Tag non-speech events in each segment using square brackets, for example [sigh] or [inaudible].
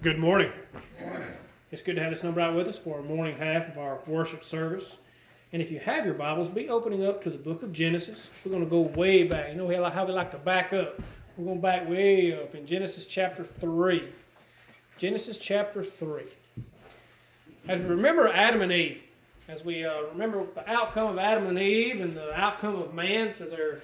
Good morning. It's good to have this number out with us for our morning half of our worship service. And if you have your Bibles, be opening up to the book of Genesis. We're going to go way back. You know how we like to back up. We're going to back way up in Genesis chapter 3. Genesis chapter 3. As we remember Adam and Eve, as we uh, remember the outcome of Adam and Eve and the outcome of man to their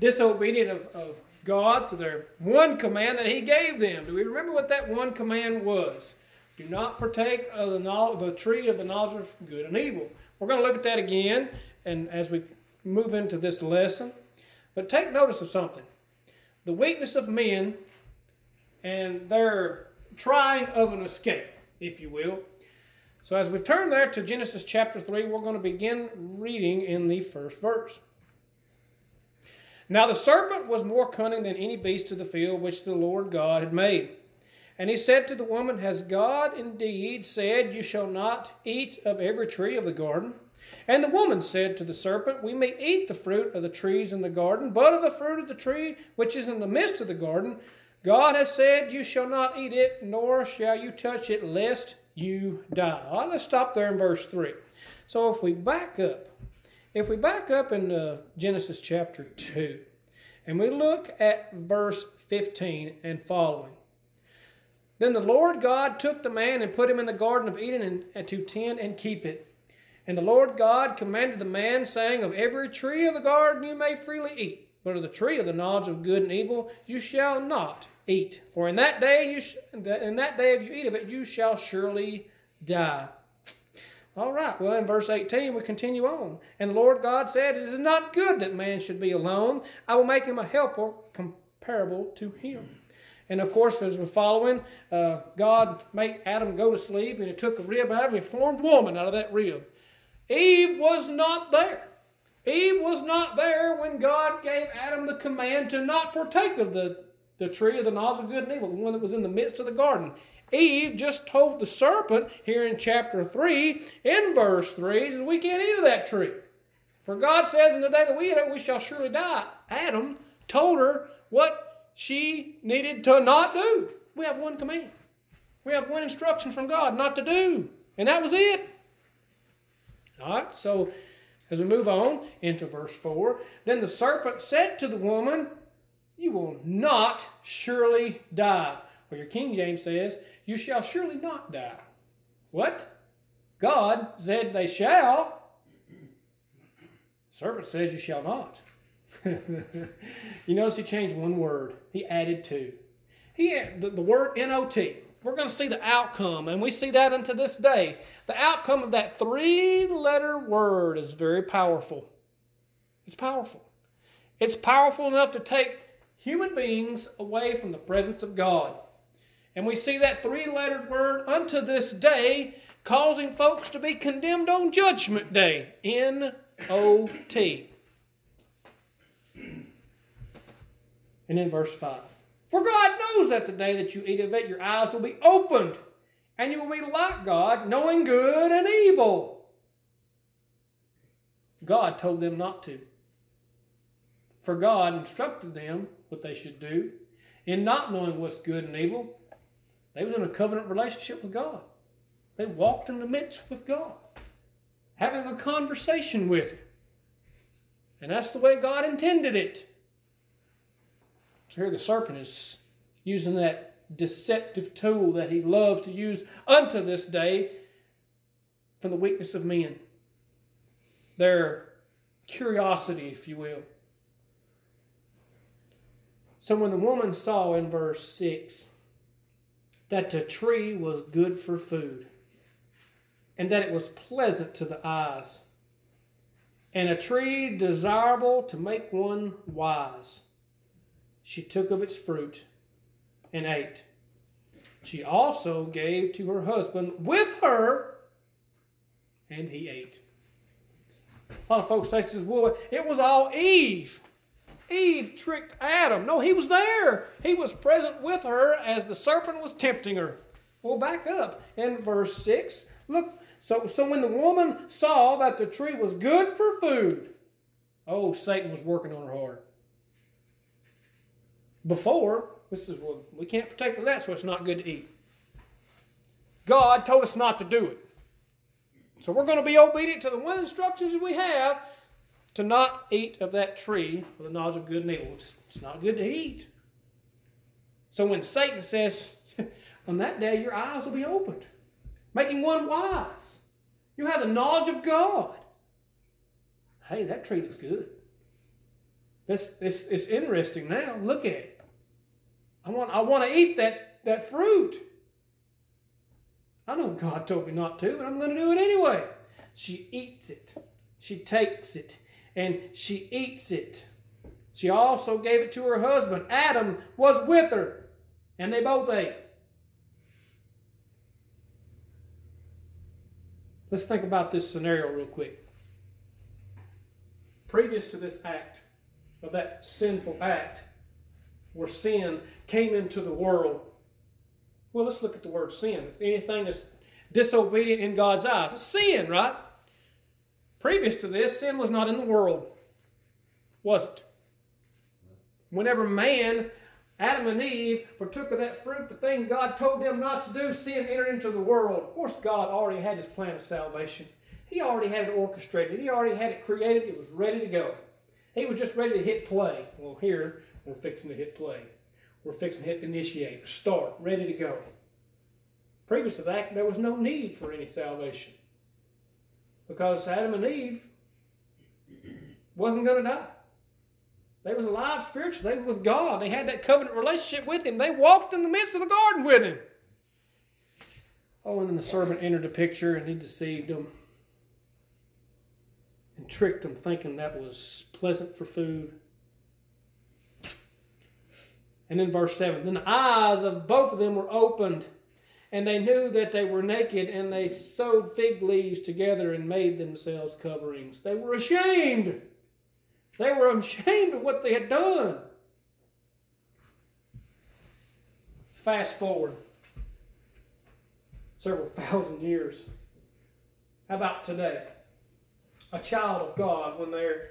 disobedience of, of God to their one command that He gave them. Do we remember what that one command was? Do not partake of the, knowledge, the tree of the knowledge of good and evil. We're going to look at that again and as we move into this lesson. But take notice of something. The weakness of men and their trying of an escape, if you will. So as we turn there to Genesis chapter 3, we're going to begin reading in the first verse. Now the serpent was more cunning than any beast of the field which the Lord God had made. And he said to the woman, Has God indeed said, You shall not eat of every tree of the garden? And the woman said to the serpent, We may eat the fruit of the trees in the garden, but of the fruit of the tree which is in the midst of the garden, God has said, You shall not eat it, nor shall you touch it, lest you die. All right, let's stop there in verse 3. So if we back up, if we back up into uh, Genesis chapter 2 and we look at verse 15 and following, then the Lord God took the man and put him in the garden of Eden and, to tend and keep it. And the Lord God commanded the man, saying, Of every tree of the garden you may freely eat, but of the tree of the knowledge of good and evil you shall not eat. For in that day you sh- in that day if you eat of it, you shall surely die. All right, well, in verse 18, we continue on. And the Lord God said, It is not good that man should be alone. I will make him a helper comparable to him. And of course, as we're following, uh, God made Adam go to sleep, and he took a rib out of him, and he formed woman out of that rib. Eve was not there. Eve was not there when God gave Adam the command to not partake of the, the tree of the knowledge of good and evil, the one that was in the midst of the garden. Eve just told the serpent here in chapter 3, in verse 3, says, We can't eat of that tree. For God says, In the day that we eat it, we shall surely die. Adam told her what she needed to not do. We have one command. We have one instruction from God not to do. And that was it. All right, so as we move on into verse 4, then the serpent said to the woman, You will not surely die. Or your King James says, You shall surely not die. What? God said they shall. Servant says you shall not. [laughs] you notice he changed one word. He added two. He the, the word N-O-T. We're going to see the outcome, and we see that unto this day. The outcome of that three-letter word is very powerful. It's powerful. It's powerful enough to take human beings away from the presence of God. And we see that three lettered word unto this day causing folks to be condemned on Judgment Day. N O T. And in verse 5 For God knows that the day that you eat of it, your eyes will be opened, and you will be like God, knowing good and evil. God told them not to. For God instructed them what they should do in not knowing what's good and evil. They was in a covenant relationship with God. They walked in the midst with God, having a conversation with Him. And that's the way God intended it. So here the serpent is using that deceptive tool that he loves to use unto this day from the weakness of men. Their curiosity, if you will. So when the woman saw in verse 6 that the tree was good for food, and that it was pleasant to the eyes, and a tree desirable to make one wise. She took of its fruit and ate. She also gave to her husband with her, and he ate. A lot of folks say, well, it was all Eve. Eve tricked Adam. No, he was there. He was present with her as the serpent was tempting her. Well, back up in verse 6. Look, so, so when the woman saw that the tree was good for food, oh, Satan was working on her heart. Before, this is well, we can't partake of that, so it's not good to eat. God told us not to do it. So we're going to be obedient to the one instructions we have to not eat of that tree of the knowledge of good and evil. It's, it's not good to eat. So when Satan says, [laughs] on that day your eyes will be opened, making one wise, you have the knowledge of God. Hey, that tree looks good. This, this, it's interesting now. Look at it. I want, I want to eat that, that fruit. I know God told me not to, but I'm going to do it anyway. She eats it. She takes it and she eats it. She also gave it to her husband. Adam was with her, and they both ate. Let's think about this scenario real quick. Previous to this act, of that sinful act, where sin came into the world, well, let's look at the word sin. Anything that's disobedient in God's eyes, it's sin, right? Previous to this, sin was not in the world, was it? Whenever man, Adam and Eve, partook of that fruit, the thing God told them not to do, sin entered into the world. Of course, God already had his plan of salvation. He already had it orchestrated. He already had it created. It was ready to go. He was just ready to hit play. Well, here, we're fixing to hit play. We're fixing to hit initiate, start, ready to go. Previous to that, there was no need for any salvation because Adam and Eve wasn't going to die. They was alive spiritually. They were with God. They had that covenant relationship with Him. They walked in the midst of the garden with Him. Oh, and then the serpent entered the picture and he deceived them and tricked them, thinking that was pleasant for food. And then verse 7 Then the eyes of both of them were opened and they knew that they were naked, and they sewed fig leaves together and made themselves coverings. They were ashamed. They were ashamed of what they had done. Fast forward several [laughs] thousand years. How about today? A child of God, when they're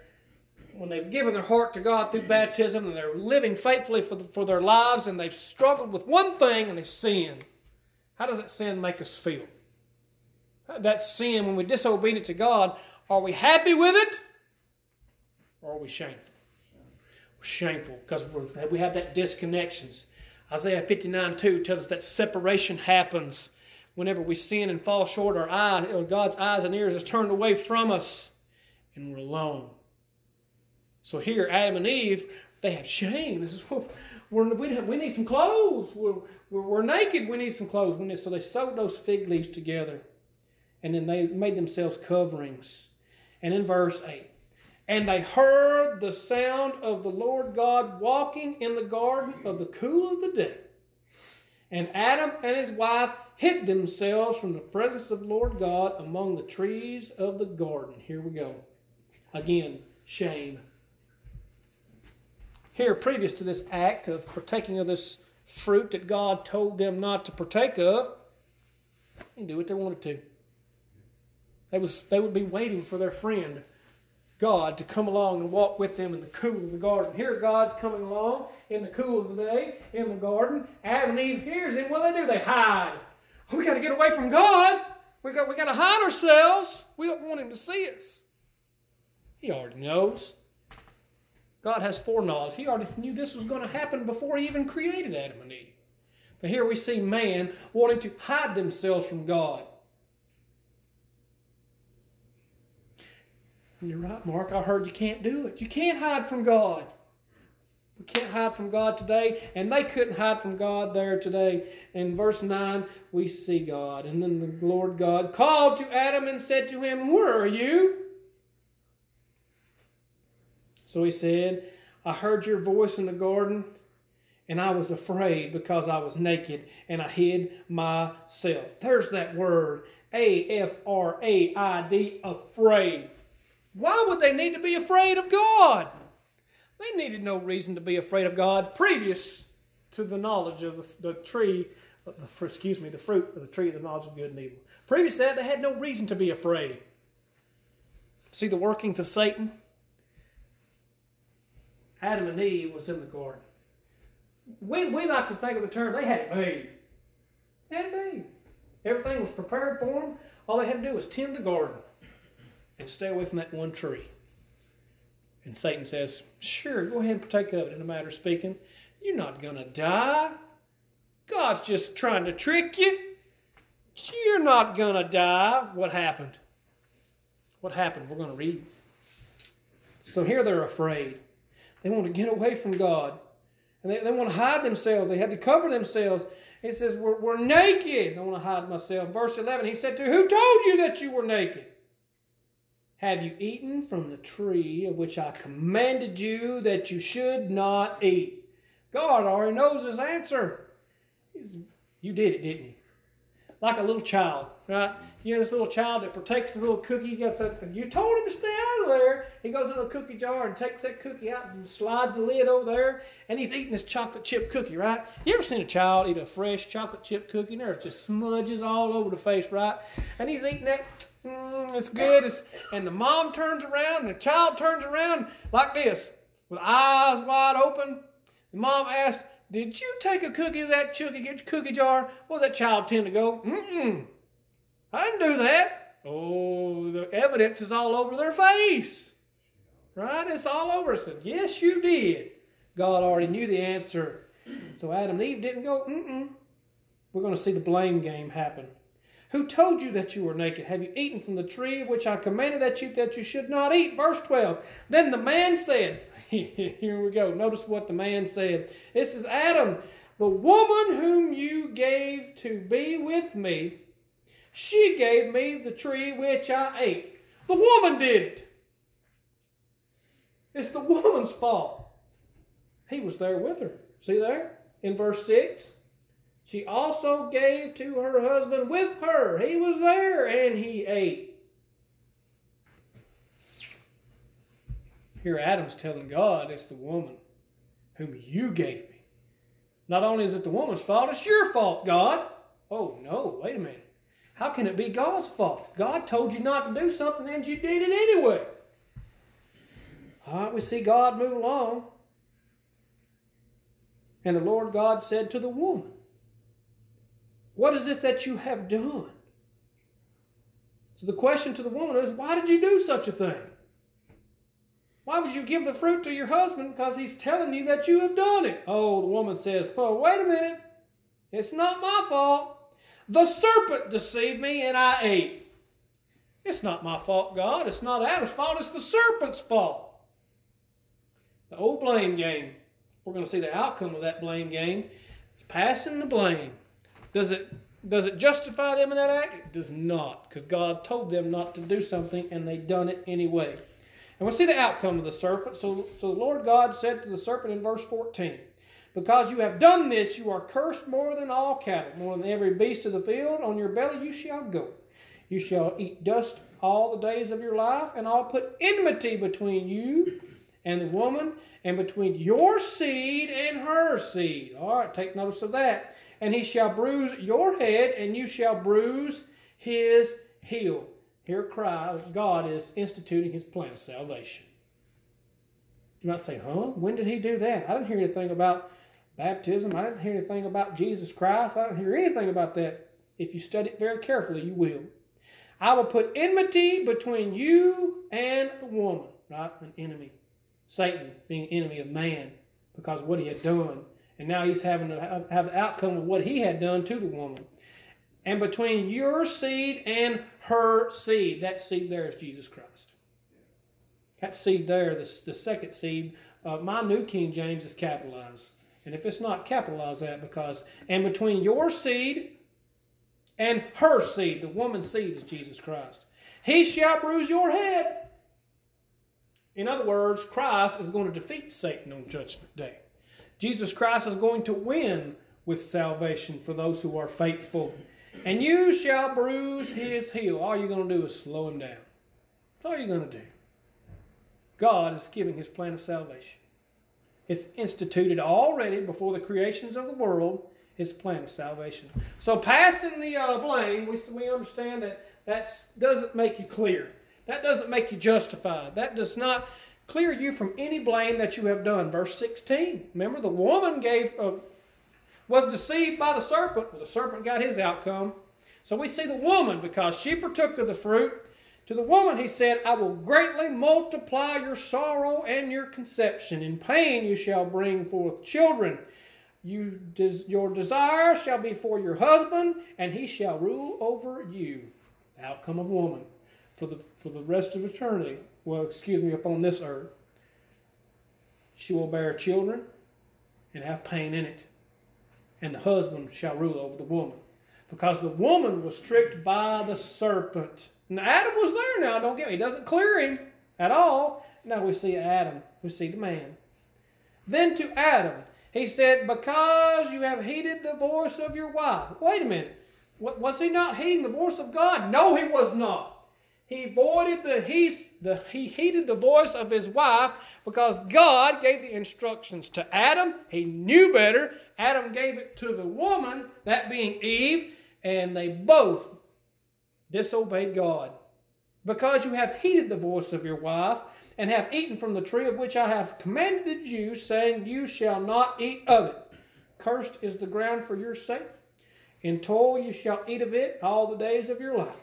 when they've given their heart to God through baptism and they're living faithfully for, the, for their lives and they've struggled with one thing and they sin how does that sin make us feel? That sin, when we're disobedient to God, are we happy with it or are we shameful? We're shameful because we have that disconnections. Isaiah 59 2 tells us that separation happens whenever we sin and fall short. Our eyes, God's eyes and ears is turned away from us and we're alone. So here, Adam and Eve, they have shame. This is, [laughs] we, we need some clothes. We're, we're, we're naked. We need some clothes. Need, so they sewed those fig leaves together. And then they made themselves coverings. And in verse 8, and they heard the sound of the Lord God walking in the garden of the cool of the day. And Adam and his wife hid themselves from the presence of the Lord God among the trees of the garden. Here we go. Again, shame here, previous to this act of partaking of this fruit that God told them not to partake of, they do what they wanted to. They, was, they would be waiting for their friend, God, to come along and walk with them in the cool of the garden. Here, God's coming along in the cool of the day in the garden. Adam and Eve hears him. What do they do? They hide. We got to get away from God. We got, we got to hide ourselves. We don't want him to see us. He already knows. God has foreknowledge. He already knew this was going to happen before He even created Adam and Eve. But here we see man wanting to hide themselves from God. And you're right, Mark. I heard you can't do it. You can't hide from God. We can't hide from God today, and they couldn't hide from God there today. In verse 9, we see God. And then the Lord God called to Adam and said to him, Where are you? So he said, I heard your voice in the garden, and I was afraid because I was naked, and I hid myself. There's that word, A F R A I D, afraid. Why would they need to be afraid of God? They needed no reason to be afraid of God previous to the knowledge of the, tree, uh, the, excuse me, the fruit of the tree of the knowledge of good and evil. Previous to that, they had no reason to be afraid. See the workings of Satan? Adam and Eve was in the garden. We, we like to think of the term, they had it made. They had it made. Everything was prepared for them. All they had to do was tend the garden and stay away from that one tree. And Satan says, Sure, go ahead and partake of it in a matter of speaking. You're not going to die. God's just trying to trick you. You're not going to die. What happened? What happened? We're going to read. So here they're afraid. They want to get away from God. And they, they want to hide themselves. They had to cover themselves. He says, We're, we're naked. I want to hide myself. Verse 11, he said to Who told you that you were naked? Have you eaten from the tree of which I commanded you that you should not eat? God already knows his answer. He's, you did it, didn't you? Like a little child, right? You know this little child that partakes a little cookie. Gets a, you told him to stay out of there. He goes into the cookie jar and takes that cookie out and slides the lid over there, and he's eating this chocolate chip cookie, right? You ever seen a child eat a fresh chocolate chip cookie and there's just smudges all over the face, right? And he's eating that mm, it's good. It's, and the mom turns around and the child turns around like this with eyes wide open. The mom asks, Did you take a cookie of that cookie, cookie jar? Well, that child tend to go, Mm-mm, I didn't do that. Oh, the evidence is all over their face. Right? It's all over us. Yes, you did. God already knew the answer. So Adam and Eve didn't go, mm-mm. We're going to see the blame game happen. Who told you that you were naked? Have you eaten from the tree which I commanded that you that you should not eat? Verse 12. Then the man said, [laughs] Here we go. Notice what the man said. This is Adam, the woman whom you gave to be with me, she gave me the tree which I ate. The woman did it. It's the woman's fault. He was there with her. See there? In verse 6. She also gave to her husband with her. He was there and he ate. Here Adam's telling God it's the woman whom you gave me. Not only is it the woman's fault, it's your fault, God. Oh, no, wait a minute. How can it be God's fault? God told you not to do something and you did it anyway. All right, we see God move along. And the Lord God said to the woman, what is this that you have done? So the question to the woman is, why did you do such a thing? Why would you give the fruit to your husband? Because he's telling you that you have done it. Oh, the woman says, Oh, wait a minute. It's not my fault. The serpent deceived me and I ate. It's not my fault, God. It's not Adam's fault. It's the serpent's fault. The old blame game. We're going to see the outcome of that blame game. It's passing the blame. Does it does it justify them in that act? It does not, because God told them not to do something and they done it anyway. And we'll see the outcome of the serpent. So, so the Lord God said to the serpent in verse 14, Because you have done this, you are cursed more than all cattle, more than every beast of the field. On your belly you shall go. You shall eat dust all the days of your life, and I'll put enmity between you and the woman, and between your seed and her seed. All right, take notice of that and he shall bruise your head, and you shall bruise his heel. Here, cry, God is instituting his plan of salvation. You might say, huh? When did he do that? I didn't hear anything about baptism. I didn't hear anything about Jesus Christ. I didn't hear anything about that. If you study it very carefully, you will. I will put enmity between you and the woman, right? An enemy. Satan being enemy of man because of what he had done and now he's having to have, have the outcome of what he had done to the woman. And between your seed and her seed, that seed there is Jesus Christ. That seed there, the, the second seed, uh, my New King James is capitalized. And if it's not, capitalize that because, and between your seed and her seed, the woman's seed is Jesus Christ. He shall bruise your head. In other words, Christ is going to defeat Satan on Judgment Day. Jesus Christ is going to win with salvation for those who are faithful. And you shall bruise his heel. All you're going to do is slow him down. That's all you're going to do. God is giving his plan of salvation. It's instituted already before the creations of the world, his plan of salvation. So passing the uh, blame, we, we understand that that doesn't make you clear. That doesn't make you justified. That does not clear you from any blame that you have done. Verse 16. Remember, the woman gave uh, was deceived by the serpent. Well, the serpent got his outcome. So we see the woman, because she partook of the fruit, to the woman he said, I will greatly multiply your sorrow and your conception. In pain you shall bring forth children. You, your desire shall be for your husband, and he shall rule over you. Outcome of woman for the, for the rest of eternity. Well, excuse me, upon this earth. She will bear children and have pain in it. And the husband shall rule over the woman. Because the woman was tricked by the serpent. Now, Adam was there now, don't get me. He doesn't clear him at all. Now we see Adam, we see the man. Then to Adam, he said, Because you have heeded the voice of your wife. Wait a minute. Was he not heeding the voice of God? No, he was not. He voided the he, the he heeded the voice of his wife because God gave the instructions to Adam. He knew better. Adam gave it to the woman, that being Eve, and they both disobeyed God. Because you have heeded the voice of your wife, and have eaten from the tree of which I have commanded you, saying, You shall not eat of it. Cursed is the ground for your sake. In toil you shall eat of it all the days of your life.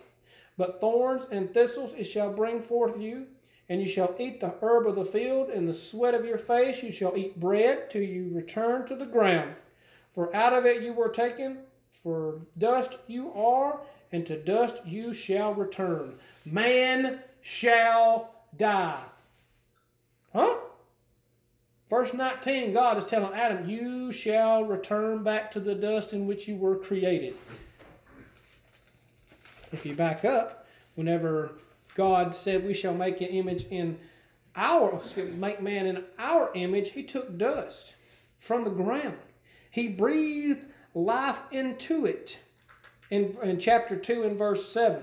But thorns and thistles it shall bring forth you, and you shall eat the herb of the field, and the sweat of your face you shall eat bread till you return to the ground. For out of it you were taken, for dust you are, and to dust you shall return. Man shall die. Huh? Verse 19, God is telling Adam, You shall return back to the dust in which you were created. If you back up, whenever God said, We shall make an image in our, make man in our image, he took dust from the ground. He breathed life into it in, in chapter 2 and verse 7.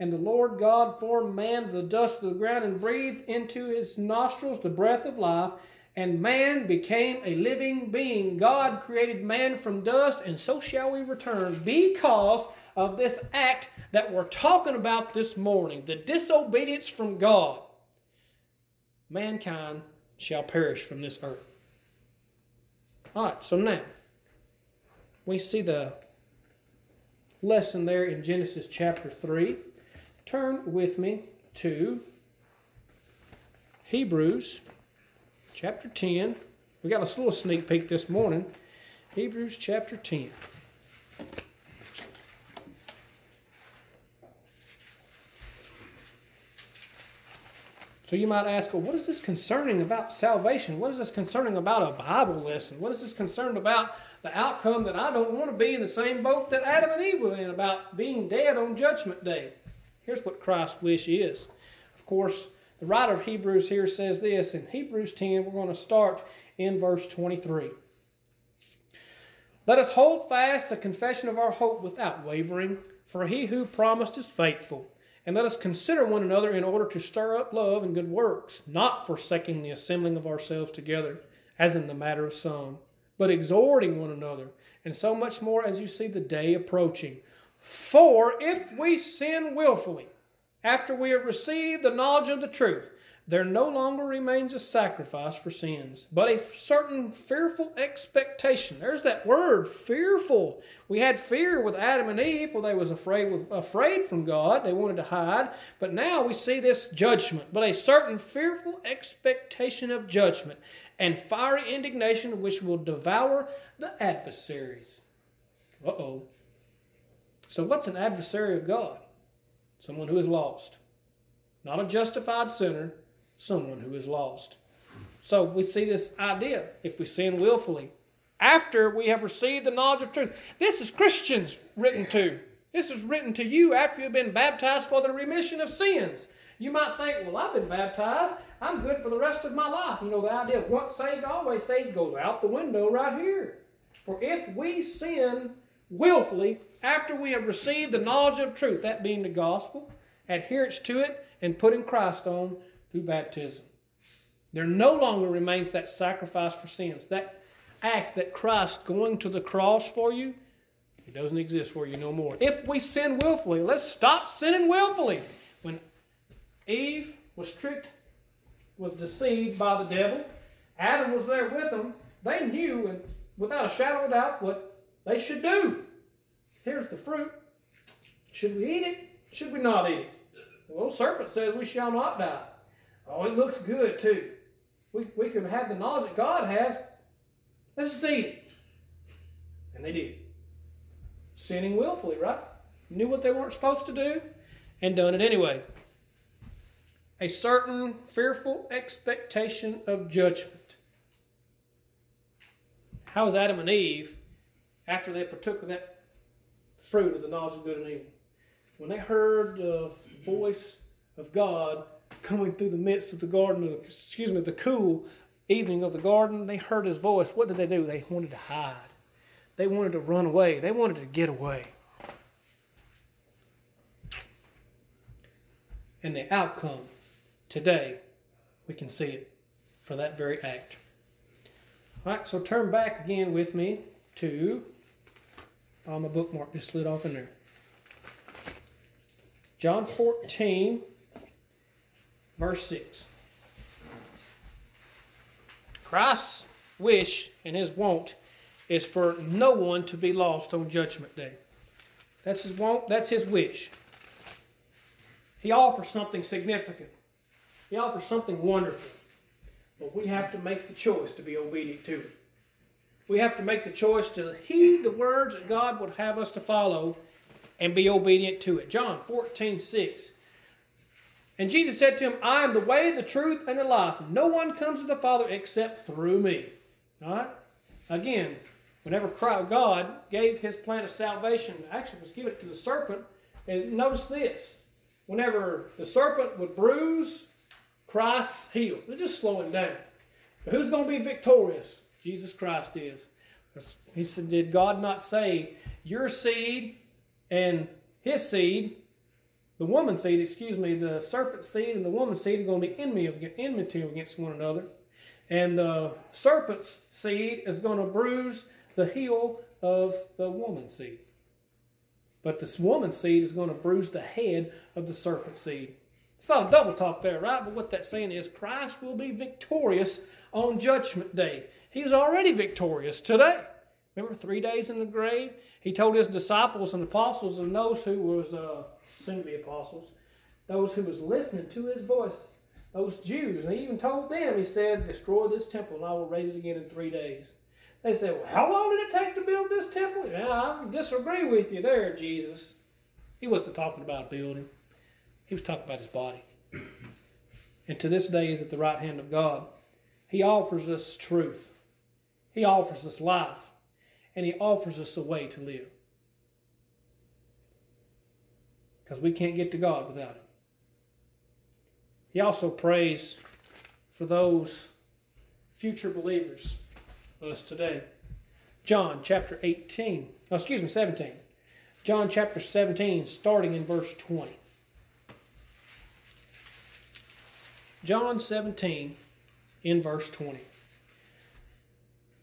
And the Lord God formed man of the dust of the ground and breathed into his nostrils the breath of life, and man became a living being. God created man from dust, and so shall we return because of this act that we're talking about this morning the disobedience from God. Mankind shall perish from this earth. All right, so now we see the lesson there in Genesis chapter 3. Turn with me to Hebrews chapter 10. We got a little sneak peek this morning. Hebrews chapter 10. So you might ask, well, what is this concerning about salvation? What is this concerning about a Bible lesson? What is this concerned about the outcome that I don't want to be in the same boat that Adam and Eve were in about being dead on Judgment Day. Here's what Christ's wish is. Of course, the writer of Hebrews here says this in Hebrews 10, we're going to start in verse 23. Let us hold fast the confession of our hope without wavering, for he who promised is faithful. And let us consider one another in order to stir up love and good works, not forsaking the assembling of ourselves together, as in the matter of some but exhorting one another, and so much more as you see the day approaching. For if we sin wilfully, after we have received the knowledge of the truth, there no longer remains a sacrifice for sins, but a certain fearful expectation. There's that word, fearful. We had fear with Adam and Eve, for they was afraid afraid from God. They wanted to hide. But now we see this judgment, but a certain fearful expectation of judgment and fiery indignation which will devour the adversaries. Uh oh. So, what's an adversary of God? Someone who is lost. Not a justified sinner, someone who is lost. So, we see this idea if we sin willfully, after we have received the knowledge of truth. This is Christians written to. This is written to you after you've been baptized for the remission of sins. You might think, well, I've been baptized. I'm good for the rest of my life. You know, the idea of once saved, always saved goes out the window right here. For if we sin willfully after we have received the knowledge of truth, that being the gospel, adherence to it, and putting Christ on through baptism, there no longer remains that sacrifice for sins. That act that Christ going to the cross for you, it doesn't exist for you no more. If we sin willfully, let's stop sinning willfully. When Eve was tricked was deceived by the devil. Adam was there with them. They knew, and without a shadow of doubt, what they should do. Here's the fruit. Should we eat it? Should we not eat it? Well, serpent says we shall not die. Oh, it looks good too. We, we can have the knowledge that God has. Let's just eat it. And they did. Sinning willfully, right? Knew what they weren't supposed to do and done it anyway. A certain fearful expectation of judgment. How was Adam and Eve after they partook of that fruit of the knowledge of good and evil? When they heard the voice of God coming through the midst of the garden, excuse me, the cool evening of the garden, they heard his voice. What did they do? They wanted to hide. They wanted to run away. They wanted to get away. And the outcome today, we can see it for that very act. All right, so turn back again with me to, oh, my bookmark just slid off in there. John 14, verse 6. Christ's wish and his want is for no one to be lost on Judgment Day. That's his want, that's his wish. He offers something significant. He offers something wonderful. But we have to make the choice to be obedient to it. We have to make the choice to heed the words that God would have us to follow and be obedient to it. John 14, 6. And Jesus said to him, I am the way, the truth, and the life. No one comes to the Father except through me. All right? Again, whenever God gave his plan of salvation, actually was given to the serpent, and notice this. Whenever the serpent would bruise, Christ healed. They're just slowing down. But who's going to be victorious? Jesus Christ is. He said, Did God not say, Your seed and his seed, the woman's seed, excuse me, the serpent's seed and the woman's seed are going to be enmity, enmity against one another. And the serpent's seed is going to bruise the heel of the woman's seed. But this woman's seed is going to bruise the head of the serpent's seed. It's not a double talk there, right? But what that's saying is Christ will be victorious on Judgment Day. He was already victorious today. Remember, three days in the grave? He told his disciples and apostles and those who was uh, soon to be apostles, those who was listening to his voice, those Jews, and he even told them, he said, destroy this temple and I will raise it again in three days. They said, well, how long did it take to build this temple? Yeah, I disagree with you there, Jesus. He wasn't talking about building. He was talking about his body. And to this day is at the right hand of God. He offers us truth. He offers us life. And he offers us a way to live. Because we can't get to God without him. He also prays for those future believers, us today. John chapter 18, oh, excuse me, 17. John chapter 17, starting in verse 20. John 17 in verse 20.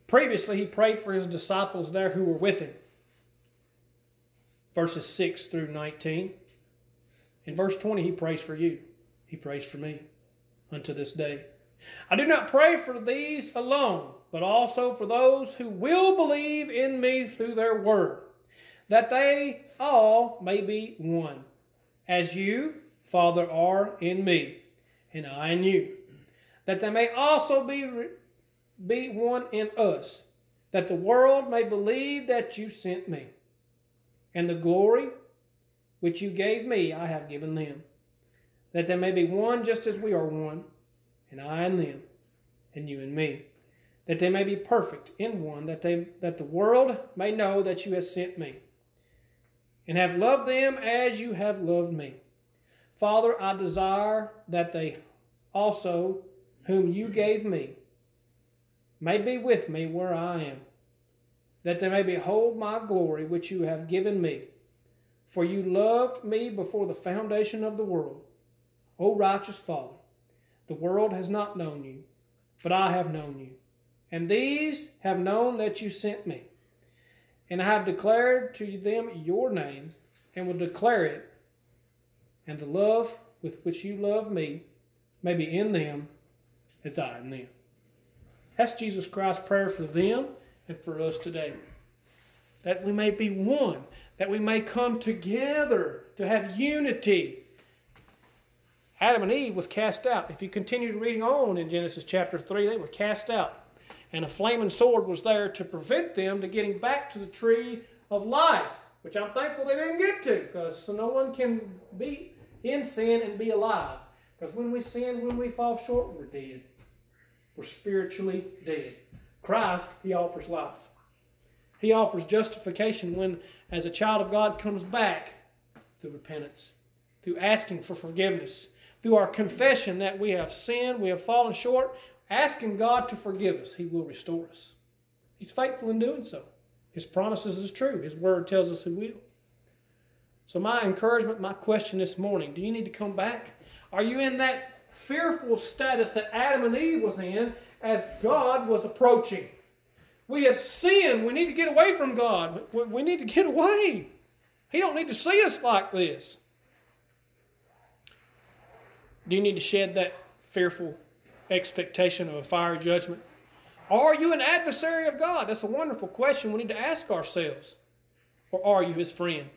Previously, he prayed for his disciples there who were with him. Verses 6 through 19. In verse 20, he prays for you. He prays for me unto this day. I do not pray for these alone, but also for those who will believe in me through their word, that they all may be one, as you, Father, are in me and I in you, that they may also be, be one in us, that the world may believe that you sent me. And the glory which you gave me, I have given them, that they may be one just as we are one, and I and them, and you and me, that they may be perfect in one, that, they, that the world may know that you have sent me, and have loved them as you have loved me. Father, I desire that they also, whom you gave me, may be with me where I am, that they may behold my glory which you have given me. For you loved me before the foundation of the world. O righteous Father, the world has not known you, but I have known you. And these have known that you sent me. And I have declared to them your name, and will declare it, and the love with which you love me may be in them as I in them. That's Jesus Christ's prayer for them and for us today. that we may be one, that we may come together to have unity. Adam and Eve was cast out. If you continue reading on in Genesis chapter 3, they were cast out. And a flaming sword was there to prevent them to getting back to the tree of life, which I'm thankful they didn't get to, because so no one can be in sin and be alive. Because when we sin, when we fall short, we're dead. We're spiritually dead. Christ, He offers life. He offers justification when, as a child of God, comes back through repentance, through asking for forgiveness, through our confession that we have sinned, we have fallen short, asking God to forgive us. He will restore us. He's faithful in doing so. His promises is true. His word tells us He will. So, my encouragement, my question this morning do you need to come back? Are you in that fearful status that Adam and Eve was in as God was approaching? We have sinned. We need to get away from God. We need to get away. He don't need to see us like this. Do you need to shed that fearful expectation of a fiery judgment? Are you an adversary of God? That's a wonderful question we need to ask ourselves. Or are you his friend?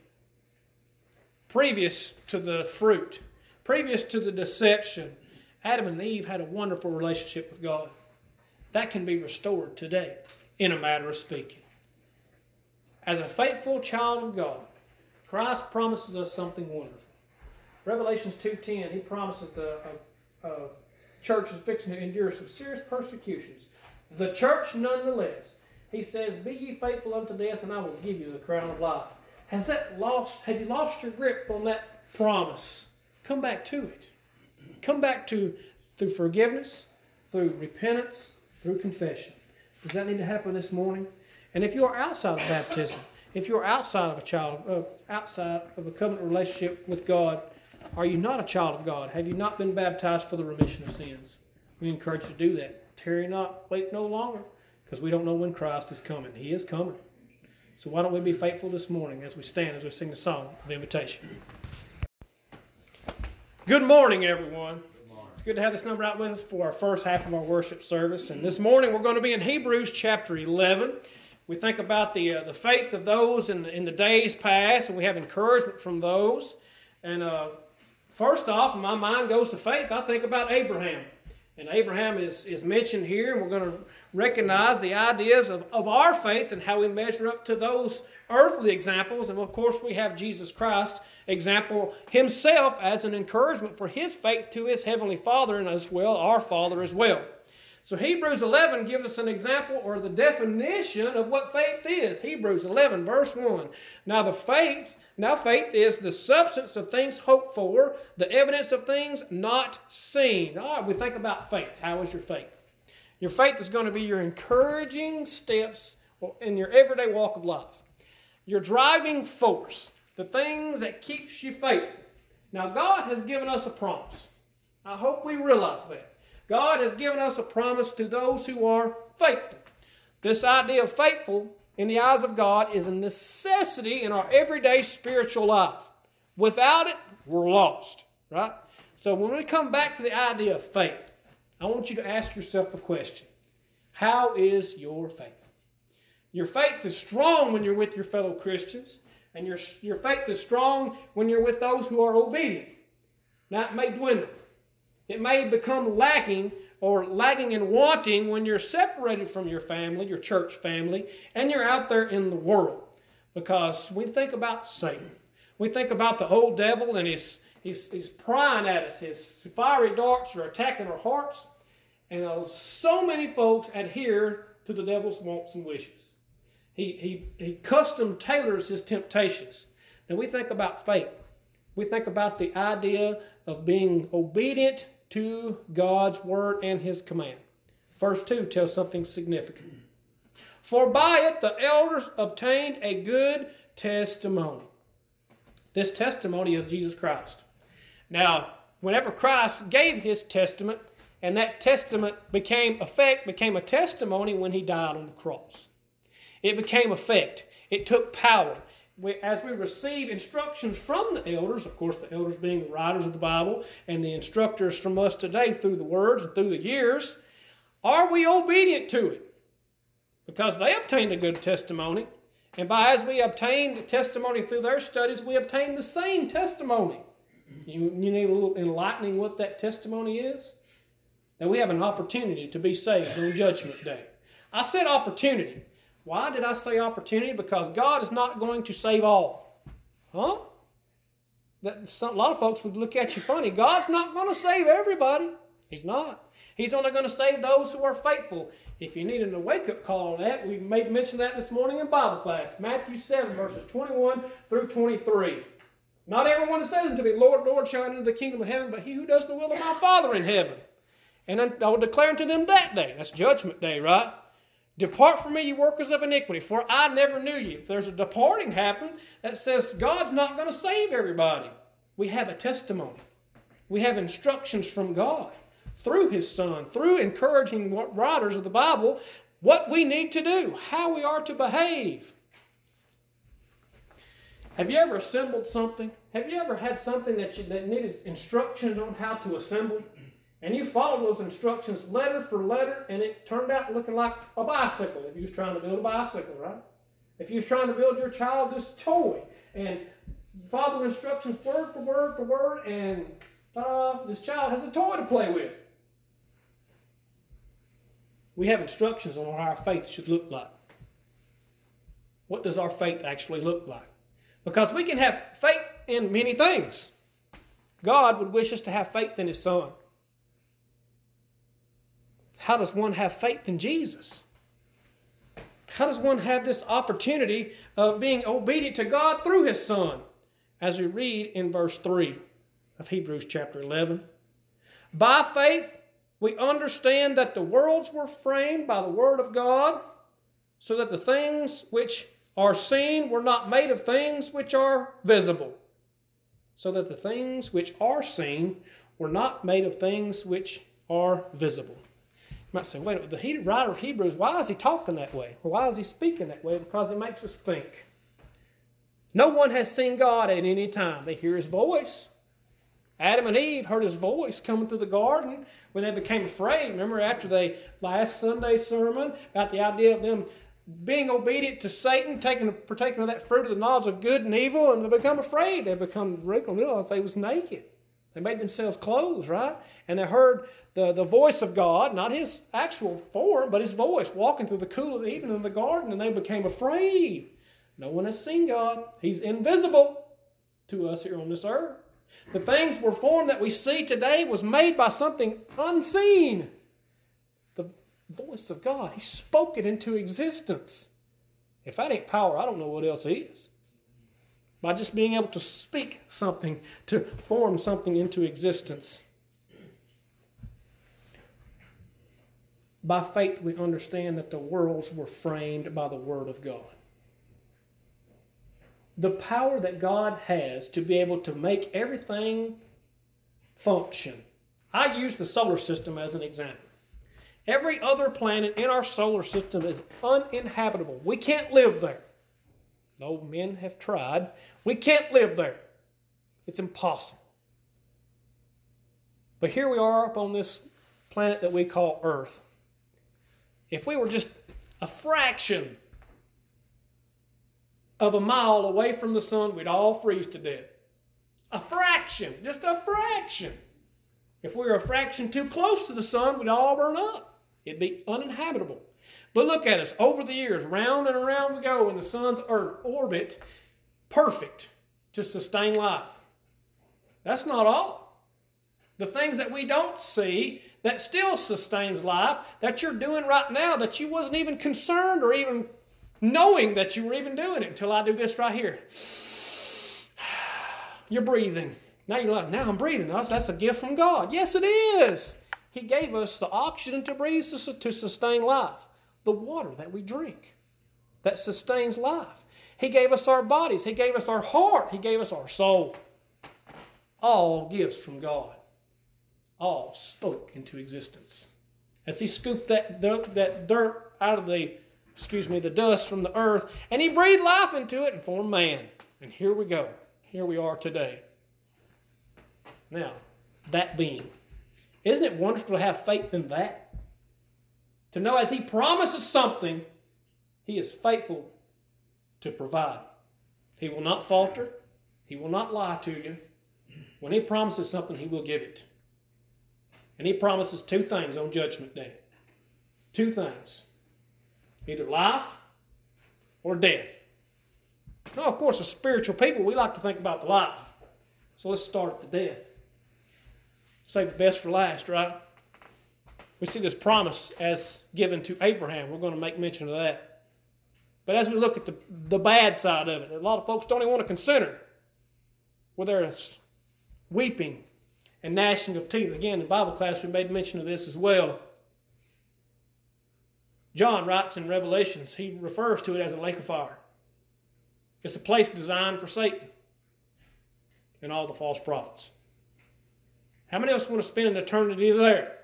Previous to the fruit, previous to the deception, Adam and Eve had a wonderful relationship with God. That can be restored today in a matter of speaking. As a faithful child of God, Christ promises us something wonderful. Revelations 2.10, he promises the a, a church is fixing to endure some serious persecutions. The church, nonetheless, he says, Be ye faithful unto death, and I will give you the crown of life. Has that lost, have you lost your grip on that promise? Come back to it. Come back to through forgiveness, through repentance, through confession. Does that need to happen this morning? And if you are outside of baptism, if you're outside of a child, uh, outside of a covenant relationship with God, are you not a child of God? Have you not been baptized for the remission of sins? We encourage you to do that. Tarry not, wait no longer, because we don't know when Christ is coming. He is coming. So why don't we be faithful this morning as we stand, as we sing the song of invitation? Good morning, everyone. It's good to have this number out with us for our first half of our worship service. And this morning we're going to be in Hebrews chapter 11. We think about the, uh, the faith of those in the, in the days past, and we have encouragement from those. And uh, first off, my mind goes to faith. I think about Abraham. And Abraham is, is mentioned here, and we're going to recognize the ideas of, of our faith and how we measure up to those earthly examples. And of course, we have Jesus Christ example himself as an encouragement for his faith to his heavenly Father and as well our Father as well. So Hebrews 11 gives us an example or the definition of what faith is. Hebrews 11 verse 1. Now the faith, now faith is the substance of things hoped for, the evidence of things not seen. All right, we think about faith. How is your faith? Your faith is going to be your encouraging steps in your everyday walk of life. Your driving force the things that keeps you faithful. Now, God has given us a promise. I hope we realize that. God has given us a promise to those who are faithful. This idea of faithful in the eyes of God is a necessity in our everyday spiritual life. Without it, we're lost, right? So when we come back to the idea of faith, I want you to ask yourself a question How is your faith? Your faith is strong when you're with your fellow Christians. And your, your faith is strong when you're with those who are obedient. Now, it may dwindle. It may become lacking or lagging and wanting when you're separated from your family, your church family, and you're out there in the world. Because we think about Satan. We think about the old devil and he's, he's, he's prying at us. His fiery darts are attacking our hearts. And uh, so many folks adhere to the devil's wants and wishes. He, he, he custom tailors his temptations. And we think about faith. We think about the idea of being obedient to God's word and his command. Verse 2 tells something significant. For by it the elders obtained a good testimony. This testimony of Jesus Christ. Now, whenever Christ gave his testament, and that testament became effect, became a testimony when he died on the cross. It became effect. It took power. As we receive instructions from the elders, of course, the elders being the writers of the Bible and the instructors from us today through the words and through the years, are we obedient to it? Because they obtained a good testimony. And by as we obtained testimony through their studies, we obtained the same testimony. You, you need a little enlightening what that testimony is? That we have an opportunity to be saved on Judgment Day. I said opportunity. Why did I say opportunity? Because God is not going to save all. Huh? That, some, a lot of folks would look at you funny. God's not going to save everybody. He's not. He's only going to save those who are faithful. If you needed a wake up call on that, we made mention that this morning in Bible class. Matthew 7, verses 21 through 23. Not everyone that says unto me, Lord, Lord, shall enter the kingdom of heaven, but he who does the will of my Father in heaven. And I will declare unto them that day, that's judgment day, right? Depart from me, you workers of iniquity, for I never knew you. If there's a departing happen that says God's not going to save everybody, we have a testimony. We have instructions from God through His Son, through encouraging writers of the Bible, what we need to do, how we are to behave. Have you ever assembled something? Have you ever had something that, you, that needed instructions on how to assemble? And you followed those instructions letter for letter, and it turned out looking like a bicycle if you was trying to build a bicycle, right? If you was trying to build your child this toy, and you follow the instructions word for word for word, and uh, this child has a toy to play with. We have instructions on what our faith should look like. What does our faith actually look like? Because we can have faith in many things. God would wish us to have faith in His Son. How does one have faith in Jesus? How does one have this opportunity of being obedient to God through His Son? As we read in verse 3 of Hebrews chapter 11. By faith, we understand that the worlds were framed by the Word of God, so that the things which are seen were not made of things which are visible, so that the things which are seen were not made of things which are visible. Might say, wait, the writer of Hebrews, why is he talking that way? Why is he speaking that way? Because it makes us think. No one has seen God at any time. They hear his voice. Adam and Eve heard his voice coming through the garden when they became afraid. Remember after the last Sunday sermon about the idea of them being obedient to Satan, taking partaking of that fruit of the knowledge of good and evil, and they become afraid. They become realize they was naked. They made themselves clothes, right? And they heard the, the voice of God, not his actual form, but his voice, walking through the cool of the evening in the garden, and they became afraid. No one has seen God. He's invisible to us here on this earth. The things were formed that we see today was made by something unseen The voice of God. He spoke it into existence. If that ain't power, I don't know what else is. By just being able to speak something, to form something into existence. By faith, we understand that the worlds were framed by the Word of God. The power that God has to be able to make everything function. I use the solar system as an example. Every other planet in our solar system is uninhabitable. We can't live there. Though men have tried, we can't live there. It's impossible. But here we are up on this planet that we call Earth. If we were just a fraction of a mile away from the sun, we'd all freeze to death. A fraction, just a fraction. If we were a fraction too close to the sun, we'd all burn up. It'd be uninhabitable. But look at us. Over the years, round and around we go in the sun's orbit, perfect to sustain life. That's not all. The things that we don't see that still sustains life that you're doing right now that you wasn't even concerned or even knowing that you were even doing it until I do this right here. [sighs] You're breathing. Now you're like, now I'm breathing. That's, a gift from God. Yes, it is. He gave us the oxygen to breathe to sustain life, the water that we drink that sustains life. He gave us our bodies, He gave us our heart, He gave us our soul. All gifts from God. All spoke into existence. As He scooped that dirt, that dirt out of the, excuse me, the dust from the earth, and He breathed life into it and formed man. And here we go. Here we are today. Now, that being isn't it wonderful to have faith in that? To know as He promises something, He is faithful to provide. He will not falter. He will not lie to you. When He promises something, He will give it. And He promises two things on Judgment Day. Two things either life or death. Now, of course, as spiritual people, we like to think about the life. So let's start at the death. Save the best for last, right? We see this promise as given to Abraham. We're going to make mention of that. But as we look at the, the bad side of it, a lot of folks don't even want to consider where there's weeping and gnashing of teeth. Again, in Bible class, we made mention of this as well. John writes in Revelations, he refers to it as a lake of fire. It's a place designed for Satan and all the false prophets. How many of us want to spend an eternity there?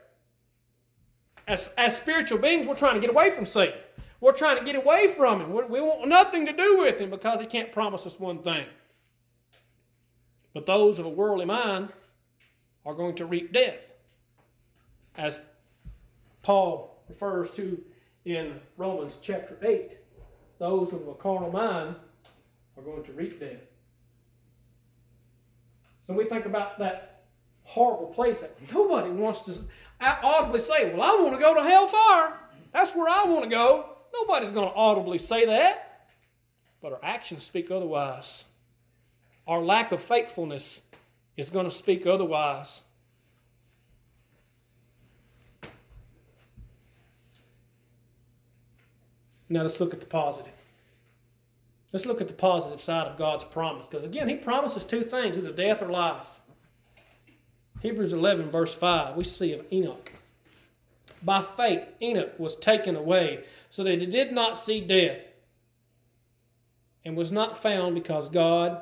As, as spiritual beings, we're trying to get away from Satan. We're trying to get away from him. We're, we want nothing to do with him because he can't promise us one thing. But those of a worldly mind are going to reap death. As Paul refers to in Romans chapter 8, those of a carnal mind are going to reap death. So we think about that horrible place that nobody wants to audibly say, Well, I want to go to hellfire. That's where I want to go. Nobody's going to audibly say that. But our actions speak otherwise. Our lack of faithfulness is going to speak otherwise. Now let's look at the positive. Let's look at the positive side of God's promise. Because again, He promises two things either death or life. Hebrews 11, verse 5, we see of Enoch. By faith, Enoch was taken away so that he did not see death and was not found because God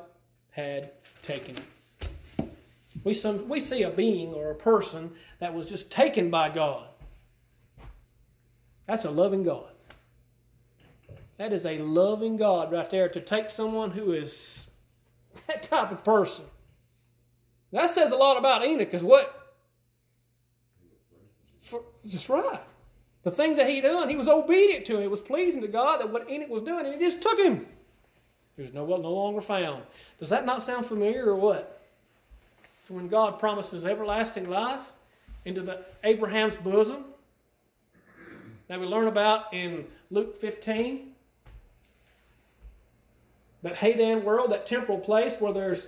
had taken him. We, some, we see a being or a person that was just taken by God. That's a loving God. That is a loving God right there to take someone who is [laughs] that type of person. That says a lot about Enoch, is what? For, just right. The things that he done, he was obedient to. It was pleasing to God that what Enoch was doing, and he just took him. He was no, no longer found. Does that not sound familiar or what? So when God promises everlasting life into the Abraham's bosom, that we learn about in Luke 15, that Hadean world, that temporal place where there's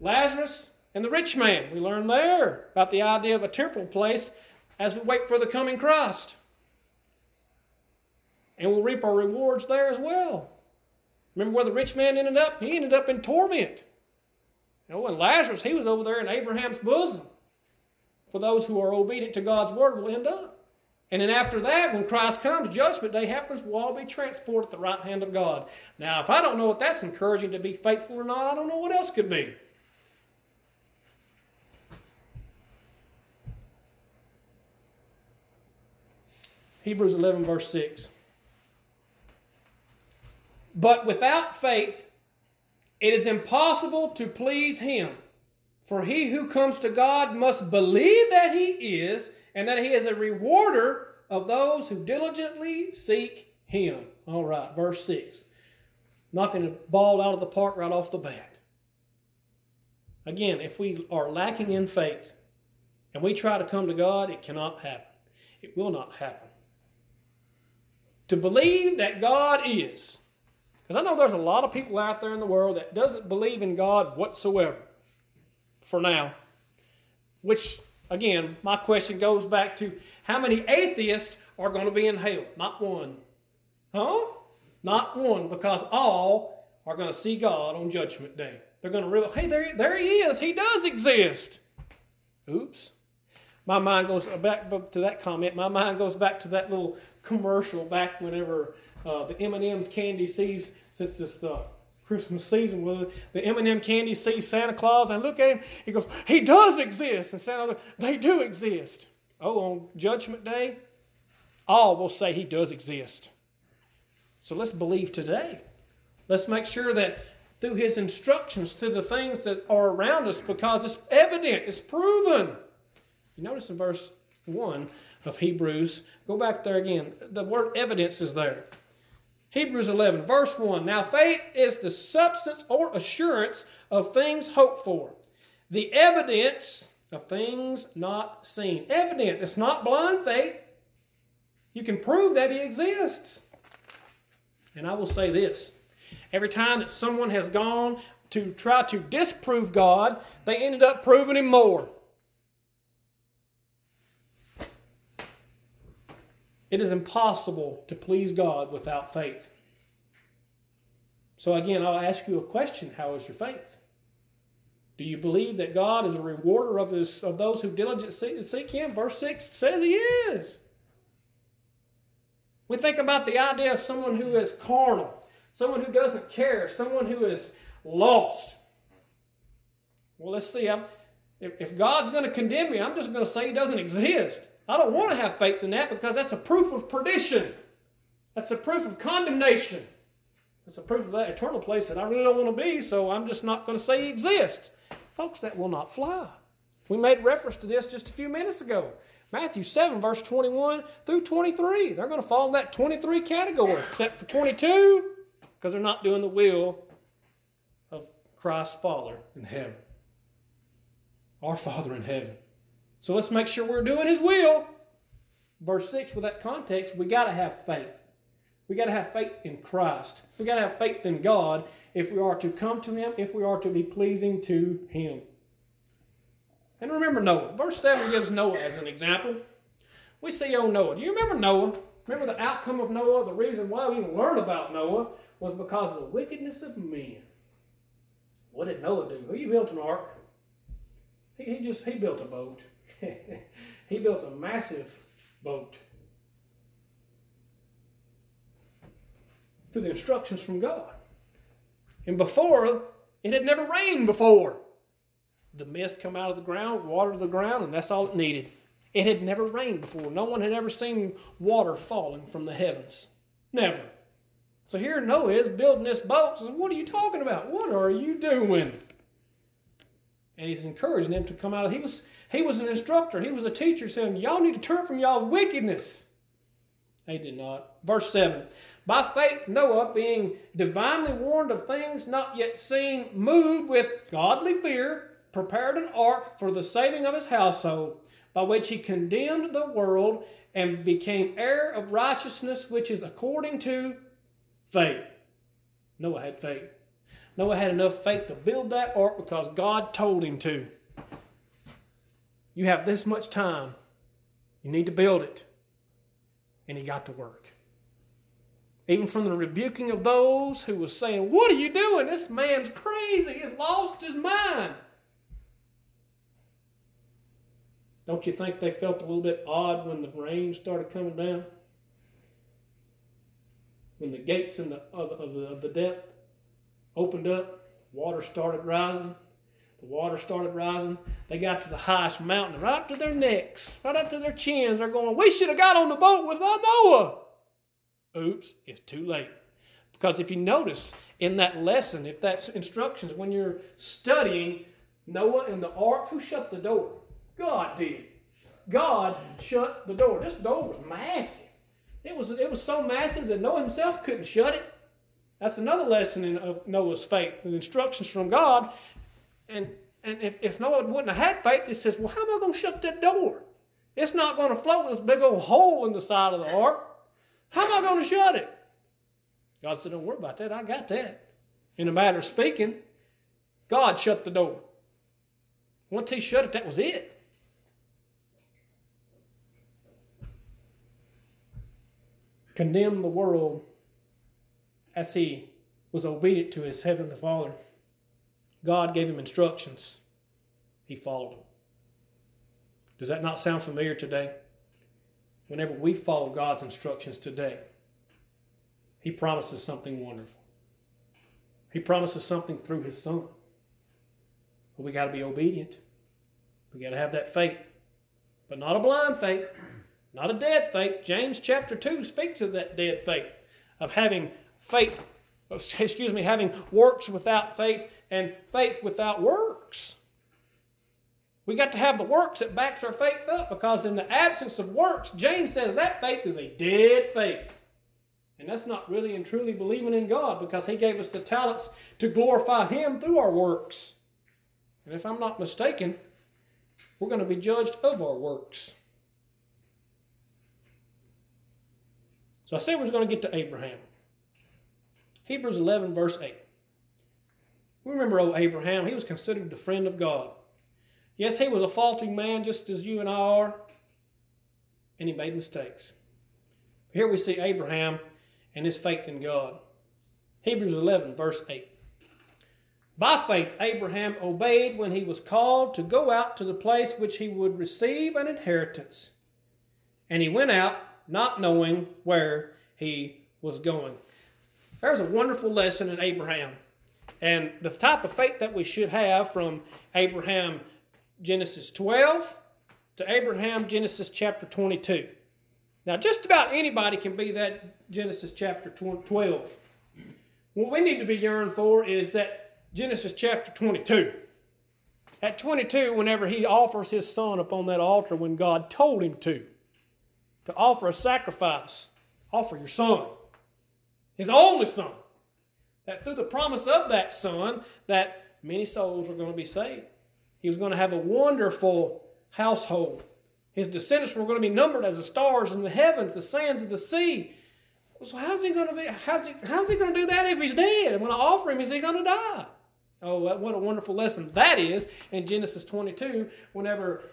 Lazarus and the rich man. We learn there about the idea of a temporal place as we wait for the coming Christ. And we'll reap our rewards there as well. Remember where the rich man ended up? He ended up in torment. You know, and Lazarus, he was over there in Abraham's bosom. For those who are obedient to God's word will end up. And then after that, when Christ comes, judgment day happens, we'll all be transported at the right hand of God. Now, if I don't know if that's encouraging to be faithful or not, I don't know what else could be. Hebrews 11, verse 6. But without faith, it is impossible to please Him. For he who comes to God must believe that He is and that he is a rewarder of those who diligently seek him. All right, verse 6. Knocking the ball out of the park right off the bat. Again, if we are lacking in faith and we try to come to God, it cannot happen. It will not happen. To believe that God is, because I know there's a lot of people out there in the world that doesn't believe in God whatsoever for now, which Again, my question goes back to how many atheists are going to be in hell? Not one. Huh? Not one, because all are going to see God on Judgment Day. They're going to realize, hey, there, there he is. He does exist. Oops. My mind goes back to that comment. My mind goes back to that little commercial back whenever uh, the M&M's candy sees, since it's the Christmas season where the M&M candy sees Santa Claus and look at him. He goes, he does exist. And Santa, they do exist. Oh, on Judgment Day, all will say he does exist. So let's believe today. Let's make sure that through his instructions through the things that are around us because it's evident, it's proven. You notice in verse 1 of Hebrews, go back there again. The word evidence is there. Hebrews 11, verse 1. Now faith is the substance or assurance of things hoped for, the evidence of things not seen. Evidence. It's not blind faith. You can prove that He exists. And I will say this every time that someone has gone to try to disprove God, they ended up proving Him more. It is impossible to please God without faith. So, again, I'll ask you a question How is your faith? Do you believe that God is a rewarder of, his, of those who diligently seek Him? Verse 6 says He is. We think about the idea of someone who is carnal, someone who doesn't care, someone who is lost. Well, let's see. I'm, if, if God's going to condemn me, I'm just going to say He doesn't exist. I don't want to have faith in that because that's a proof of perdition. That's a proof of condemnation. It's a proof of that eternal place that I really don't want to be, so I'm just not going to say He exists. Folks, that will not fly. We made reference to this just a few minutes ago. Matthew 7, verse 21 through 23. They're going to fall in that 23 category, except for 22, because they're not doing the will of Christ's Father in heaven. Our Father in heaven. So let's make sure we're doing His will. Verse 6, with that context, we got to have faith. We got to have faith in Christ. We got to have faith in God if we are to come to Him, if we are to be pleasing to Him. And remember Noah. Verse 7 gives Noah as an example. We see old Noah. Do you remember Noah? Remember the outcome of Noah? The reason why we learned about Noah was because of the wickedness of men. What did Noah do? He built an ark. He, he just he built a boat. [laughs] he built a massive boat. Through the instructions from God. And before, it had never rained before. The mist come out of the ground, water the ground, and that's all it needed. It had never rained before. No one had ever seen water falling from the heavens. Never. So here Noah is building this boat. Says, What are you talking about? What are you doing? And he's encouraging them to come out of he was he was an instructor, he was a teacher saying, Y'all need to turn from y'all's wickedness. They did not. Verse 7 By faith, Noah, being divinely warned of things not yet seen, moved with godly fear, prepared an ark for the saving of his household, by which he condemned the world and became heir of righteousness, which is according to faith. Noah had faith. Noah had enough faith to build that ark because God told him to. You have this much time. You need to build it. And he got to work. Even from the rebuking of those who was saying, What are you doing? This man's crazy. He's lost his mind. Don't you think they felt a little bit odd when the rain started coming down? When the gates in the, of, of, the, of the depth opened up, water started rising. The water started rising. They got to the highest mountain, right up to their necks, right up to their chins. They're going, We should have got on the boat with Noah. Oops, it's too late. Because if you notice in that lesson, if that's instructions, when you're studying Noah and the ark, who shut the door? God did. God shut the door. This door was massive. It was, it was so massive that Noah himself couldn't shut it. That's another lesson in, of Noah's faith, the instructions from God. And, and if, if Noah wouldn't have had faith, he says, Well, how am I going to shut that door? It's not going to float this big old hole in the side of the ark. How am I going to shut it? God said, Don't worry about that. I got that. In a matter of speaking, God shut the door. Once He shut it, that was it. Condemn the world as He was obedient to His Heavenly Father. God gave him instructions. He followed them. Does that not sound familiar today? Whenever we follow God's instructions today, He promises something wonderful. He promises something through His Son. But we got to be obedient. We got to have that faith. But not a blind faith, not a dead faith. James chapter 2 speaks of that dead faith, of having faith, [laughs] excuse me, having works without faith and faith without works. We got to have the works that backs our faith up because in the absence of works, James says that faith is a dead faith. And that's not really and truly believing in God because He gave us the talents to glorify Him through our works. And if I'm not mistaken, we're going to be judged of our works. So I said we're going to get to Abraham. Hebrews 11, verse 8. We remember old Abraham. He was considered the friend of God. Yes, he was a faulty man just as you and I are, and he made mistakes. Here we see Abraham and his faith in God. Hebrews 11, verse 8. By faith, Abraham obeyed when he was called to go out to the place which he would receive an inheritance. And he went out not knowing where he was going. There's a wonderful lesson in Abraham. And the type of faith that we should have from Abraham Genesis 12 to Abraham Genesis chapter 22. Now, just about anybody can be that Genesis chapter 12. What we need to be yearning for is that Genesis chapter 22. At 22, whenever he offers his son upon that altar when God told him to, to offer a sacrifice, offer your son, his only son, that through the promise of that son, that many souls were going to be saved. He was going to have a wonderful household. His descendants were going to be numbered as the stars in the heavens, the sands of the sea. So how's he going to be? How's he, how's he going to do that if he's dead? And when I offer him, is he going to die? Oh, what a wonderful lesson that is in Genesis 22. Whenever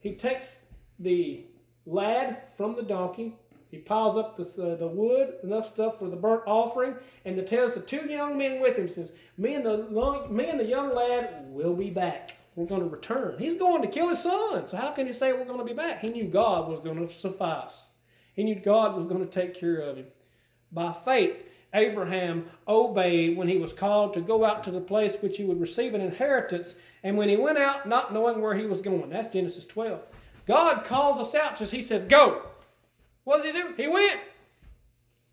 he takes the lad from the donkey, he piles up the, uh, the wood, enough stuff for the burnt offering, and he tells the two young men with him, says, me and, the long, me and the young lad will be back. We're going to return. He's going to kill his son. So how can he say we're going to be back? He knew God was going to suffice. He knew God was going to take care of him. By faith, Abraham obeyed when he was called to go out to the place which he would receive an inheritance, and when he went out, not knowing where he was going. That's Genesis 12. God calls us out just he says, Go. What does he do? He went.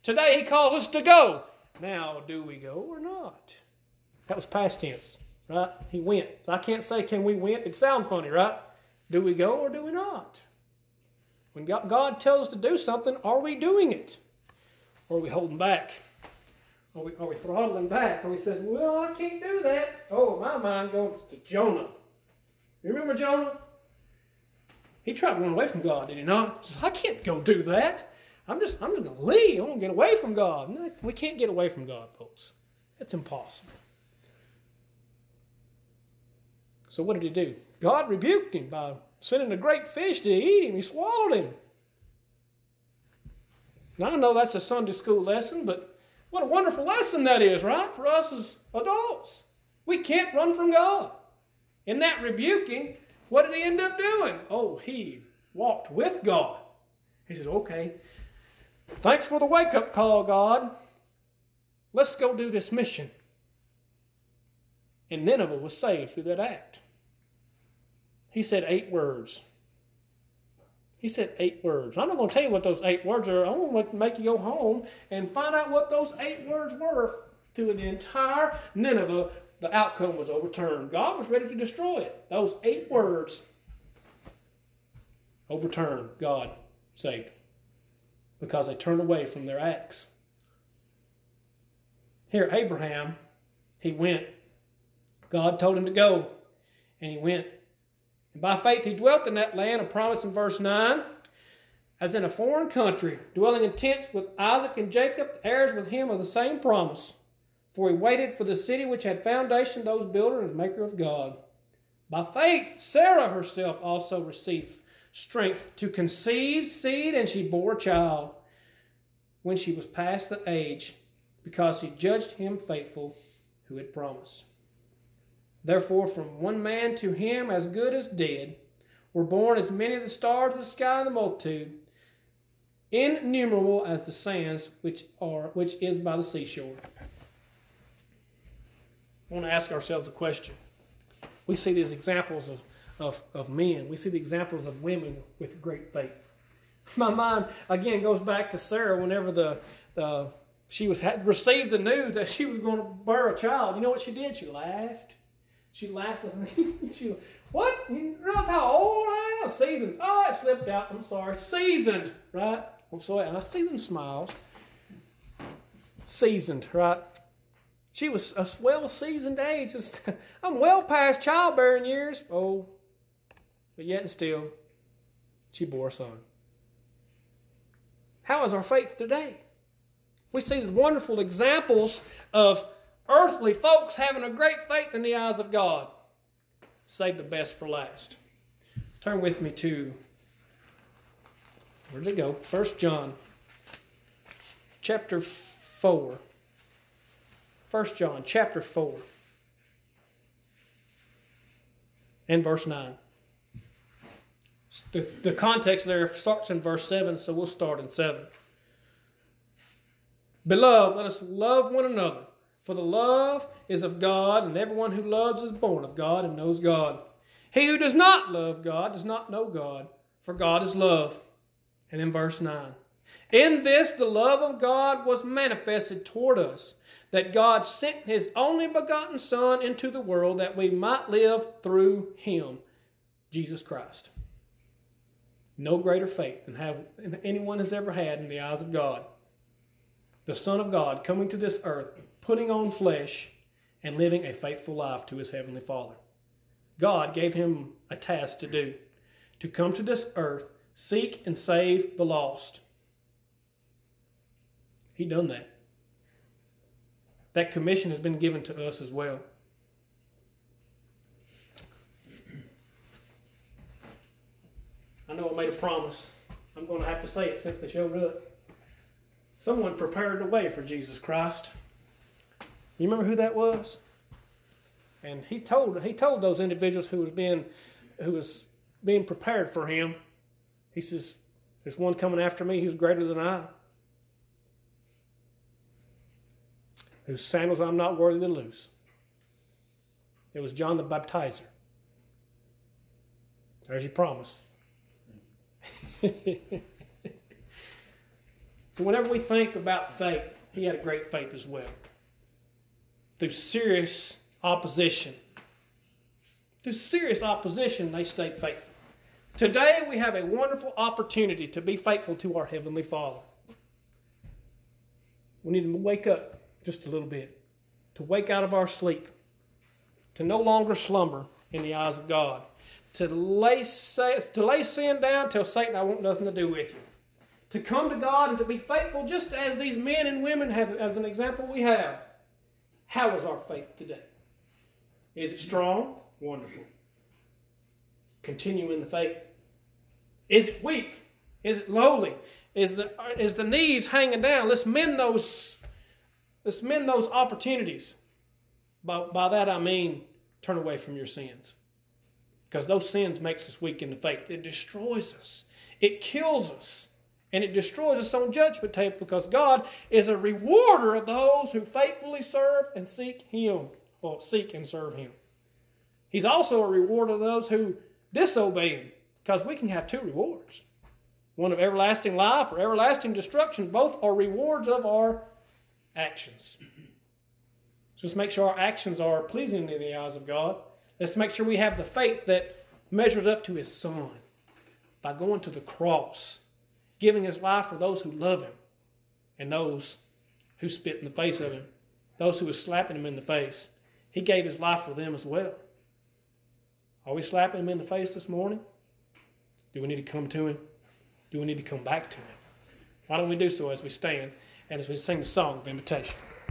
Today he calls us to go. Now, do we go or not? That was past tense right? He went. So I can't say, can we went? It sounds funny, right? Do we go or do we not? When God tells us to do something, are we doing it? Or are we holding back? Are we, are we throttling back? Or we say, well, I can't do that. Oh, my mind goes to Jonah. You remember Jonah? He tried to run away from God, did he not? He said, I can't go do that. I'm just, I'm just going to leave. I'm going to get away from God. No, we can't get away from God, folks. It's impossible. So what did he do? God rebuked him by sending a great fish to eat him. He swallowed him. Now I know that's a Sunday school lesson, but what a wonderful lesson that is, right? For us as adults. We can't run from God. In that rebuking, what did he end up doing? Oh, he walked with God. He says, okay, thanks for the wake up call, God. Let's go do this mission. And Nineveh was saved through that act. He said eight words. He said eight words. I'm not going to tell you what those eight words are. I'm going to make you go home and find out what those eight words were to the entire Nineveh. The outcome was overturned. God was ready to destroy it. Those eight words overturned. God saved because they turned away from their acts. Here, Abraham, he went. God told him to go, and he went. And by faith he dwelt in that land of promise in verse 9, as in a foreign country, dwelling in tents with Isaac and Jacob, heirs with him of the same promise. For he waited for the city which had foundation, those builder and maker of God. By faith, Sarah herself also received strength to conceive seed, and she bore a child when she was past the age, because she judged him faithful who had promised. Therefore, from one man to him as good as dead were born as many of the stars of the sky and the multitude, innumerable as the sands which are which is by the seashore. Want to ask ourselves a question. We see these examples of, of, of men. We see the examples of women with great faith. My mind again goes back to Sarah whenever the, the she was had received the news that she was going to bear a child. You know what she did? She laughed. She laughed with me. [laughs] she, what? You realize how old I am? Seasoned. Oh, it slipped out. I'm sorry. Seasoned, right? I'm sorry. And I see them smiles. seasoned, right? She was a well seasoned age. [laughs] I'm well past childbearing years. Oh, but yet and still, she bore a son. How is our faith today? We see these wonderful examples of earthly folks having a great faith in the eyes of God. Save the best for last. Turn with me to, where did it go? First John, chapter 4. 1 John chapter 4 and verse 9. The, the context there starts in verse 7, so we'll start in 7. Beloved, let us love one another, for the love is of God, and everyone who loves is born of God and knows God. He who does not love God does not know God, for God is love. And then verse 9. In this the love of God was manifested toward us, that God sent his only begotten Son into the world that we might live through him, Jesus Christ. No greater faith than have anyone has ever had in the eyes of God. The Son of God coming to this earth, putting on flesh, and living a faithful life to his heavenly Father. God gave him a task to do to come to this earth, seek and save the lost. He done that. That commission has been given to us as well. I know I made a promise. I'm going to have to say it since they showed up. Someone prepared the way for Jesus Christ. You remember who that was? And he told he told those individuals who was being who was being prepared for him. He says, "There's one coming after me who's greater than I, whose sandals I'm not worthy to loose." It was John the Baptizer. There's your promise. [laughs] so whenever we think about faith, he had a great faith as well. Through serious opposition. Through serious opposition, they stayed faithful. Today, we have a wonderful opportunity to be faithful to our Heavenly Father. We need to wake up just a little bit, to wake out of our sleep, to no longer slumber in the eyes of God, to lay, to lay sin down, tell Satan, I want nothing to do with you. To come to God and to be faithful, just as these men and women have, as an example we have. How is our faith today? Is it strong? Wonderful. Continue in the faith. Is it weak? Is it lowly? Is the, is the knees hanging down? Let's mend those, let's mend those opportunities. By, by that I mean turn away from your sins. Because those sins makes us weak in the faith. It destroys us. It kills us. And it destroys us on judgment table because God is a rewarder of those who faithfully serve and seek Him or seek and serve Him. He's also a rewarder of those who disobey Him because we can have two rewards one of everlasting life or everlasting destruction. Both are rewards of our actions. So let's make sure our actions are pleasing in the eyes of God. Let's make sure we have the faith that measures up to His Son by going to the cross giving his life for those who love him and those who spit in the face of him, those who were slapping him in the face. He gave his life for them as well. Are we slapping him in the face this morning? Do we need to come to him? Do we need to come back to him? Why don't we do so as we stand and as we sing the song of invitation?